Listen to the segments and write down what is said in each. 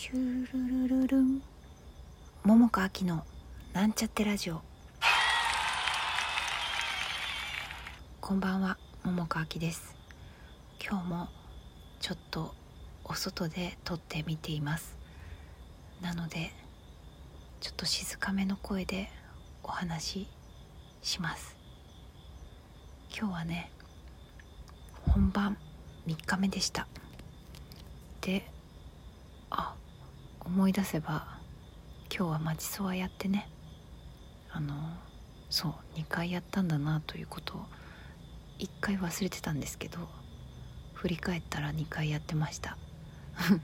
シュルルルルン。桃子秋のなんちゃってラジオ。こんばんは桃子秋です。今日もちょっとお外で撮ってみています。なのでちょっと静かめの声でお話しします。今日はね本番3日目でした。であ思い出せば今日は町そわやってね。あのそう2回やったんだなということを1回忘れてたんですけど振り返ったら2回やってました。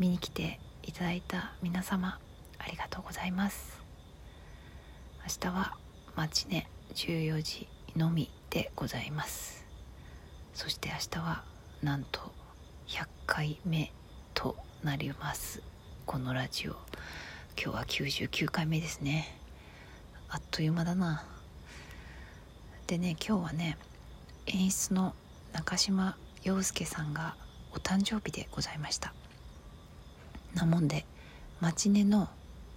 見に来ていただいた皆様ありがとうございます。明日はマチネ14時のみでございます。そして明日はなんと100回目となります。このラジオ。今日は99回目ですね。あっという間だな。でね今日はね演出の中島洋介さんがお誕生日でございました。なもんでマチネの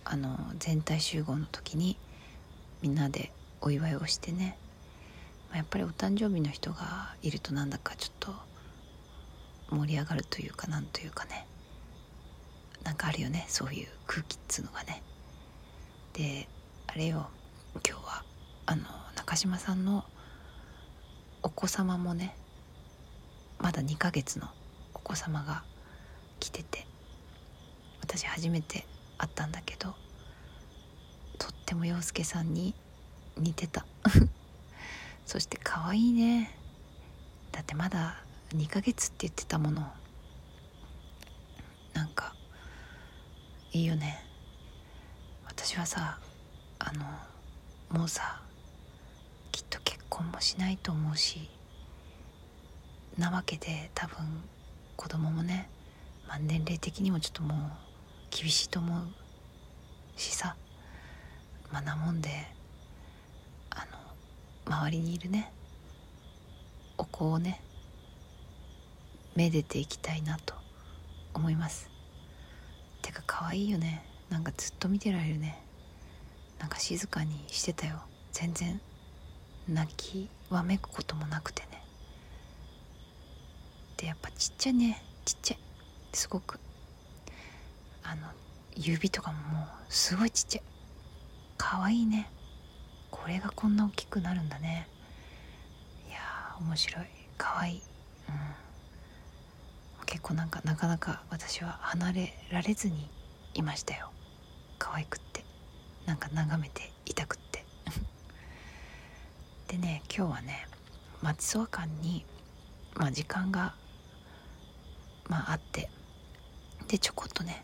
あの全体集合の時にみんなでお祝いをしてね、まあ、やっぱりお誕生日の人がいるとなんだかちょっと盛り上がるというかなんというかね。なんかあるよね。そういう空気っつうのがね。であれよ。今日はあの中島さんのお子様もねまだ2ヶ月のお子様が来てて私初めて会ったんだけどとっても洋介さんに似てた。そして可愛いね。だってまだ2ヶ月って言ってたもの。なんかいいよね。私はさあのもうさきっと結婚もしないと思うしなわけで多分子供もね、まあ、年齢的にもちょっともう厳しいと思うしさまあなもんであの周りにいるねお子をねめでていきたいなと思います。てか可愛いよね。なんかずっと見てられるね。なんか静かにしてたよ。全然。泣きわめくこともなくてね。でやっぱちっちゃいね。ちっちゃい。すごく。あの指とかももうすごいちっちゃい。可愛いね。これがこんな大きくなるんだね。いや面白い。可愛い。うん。なんかなかなか私は離れられずにいましたよ。可愛くって。なんか眺めていたくって。でね今日はね松曽館に、まあ、時間が、まあ、あって。でちょこっとね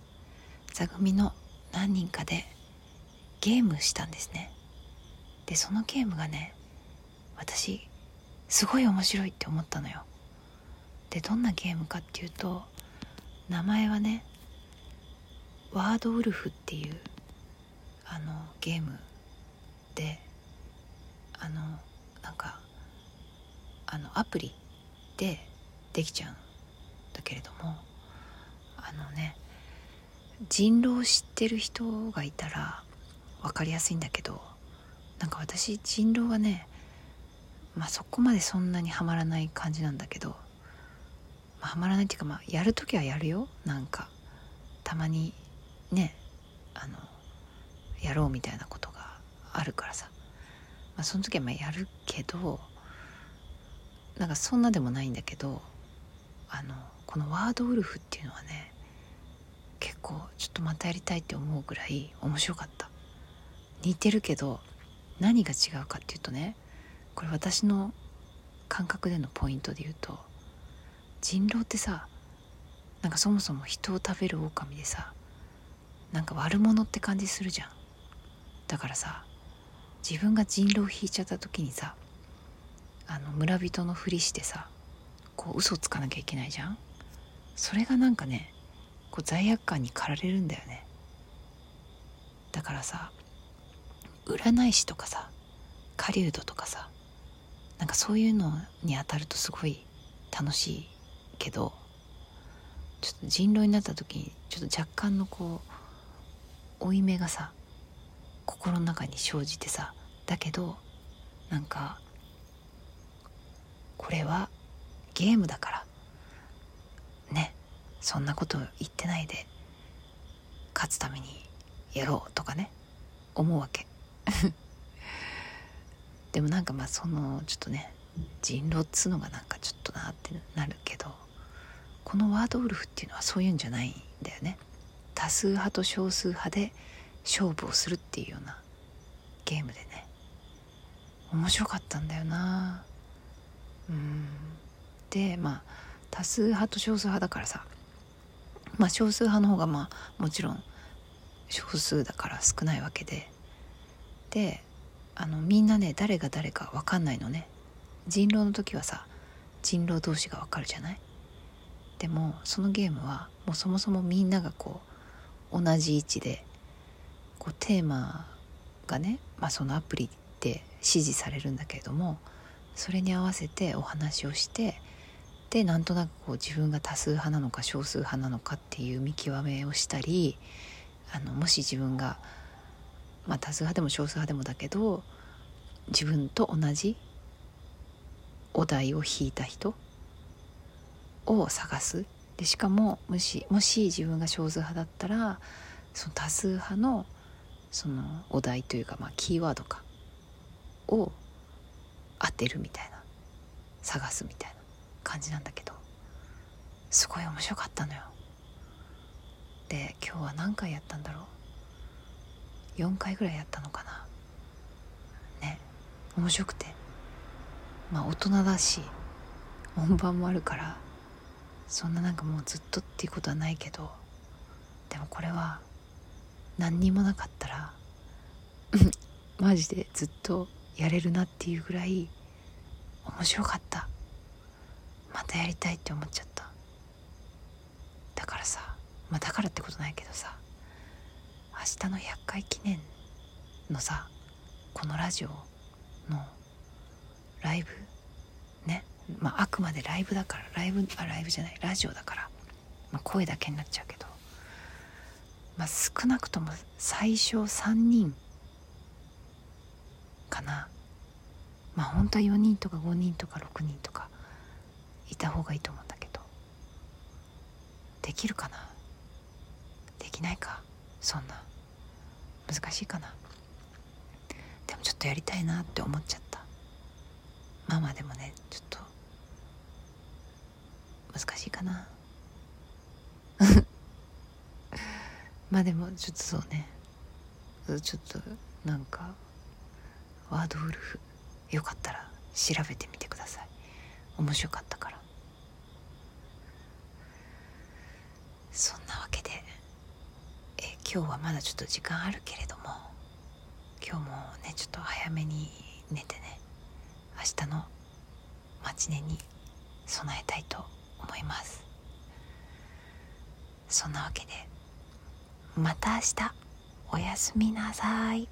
座組の何人かでゲームしたんですね。でそのゲームがね私すごい面白いって思ったのよ。でどんなゲームかっていうと名前はねワードウルフっていうあのゲームであのなんかあのアプリでできちゃうんだけれどもあのね人狼知ってる人がいたら分かりやすいんだけどなんか私人狼はねまあそこまでそんなにはまらない感じなんだけど、はまらないっていうかまあやる時はやるよ。なんかたまにねあのやろうみたいなことがあるからさ、まあ、その時はまあやるけどなんかそんなでもないんだけどあのこのワードウルフっていうのはね結構ちょっとまたやりたいって思うぐらい面白かった。似てるけど何が違うかっていうとねこれ私の感覚でのポイントで言うと人狼ってさなんかそもそも人を食べる狼でさなんか悪者って感じするじゃん。だからさ自分が人狼引いちゃった時にさあの村人のふりしてさこう嘘つかなきゃいけないじゃん。それがなんかねこう罪悪感に駆られるんだよね。だからさ占い師とかさ狩人とかさなんかそういうのに当たるとすごい楽しいけどちょっと人狼になった時にちょっと若干のこう負い目がさ心の中に生じてさだけどなんかこれはゲームだからねそんなこと言ってないで勝つためにやろうとかね思うわけ。でもなんかまあそのちょっとね人狼っつうのがなんかちょっとなってなるけど。このワードウルフっていうのはそういうんじゃないんだよね。多数派と少数派で勝負をするっていうようなゲームでね。面白かったんだよな。うん。でまあ多数派と少数派だからさ。まあ少数派の方がまあもちろん少数だから少ないわけで。であのみんなね誰が誰か分かんないのね。人狼の時はさ人狼同士が分かるじゃない？でもそのゲームはもうそもそもみんながこう同じ位置でこうテーマがね、まあ、そのアプリで指示されるんだけれどもそれに合わせてお話をしてでなんとなくこう自分が多数派なのか少数派なのかっていう見極めをしたりあのもし自分が、まあ、多数派でも少数派でもだけど自分と同じお題を引いた人を探す。でしかももしもし自分が少数派だったらその多数派のそのお題というか、まあ、キーワードかを当てるみたいな探すみたいな感じなんだけどすごい面白かったのよ。で今日は何回やったんだろう？4回ぐらいやったのかな？ね面白くて。まあ大人だし本番もあるからそんななんかもうずっとっていうことはないけどでもこれは何にもなかったら マジでずっとやれるなっていうぐらい面白かった。またやりたいって思っちゃった。だからさまあだからってことないけどさ明日の100回記念のさこのラジオのライブねまああくまでライブだからライブあライブじゃないラジオだから、まあ、声だけになっちゃうけどまあ少なくとも最初3人かな。まあ本当は4人とか5人とか6人とかいた方がいいと思うんだけどできるかな？できないか？そんな。難しいかな？でもちょっとやりたいなって思っちゃった。まあまあでもねちょっと難しいかな。まあでもちょっとそうね。ちょっとなんかワードウルフよかったら調べてみてください。面白かったから。そんなわけでえ今日はまだちょっと時間あるけれども今日もねちょっと早めに寝てね明日のマチネに備えたいと思います。そんなわけでまた明日。おやすみなさい。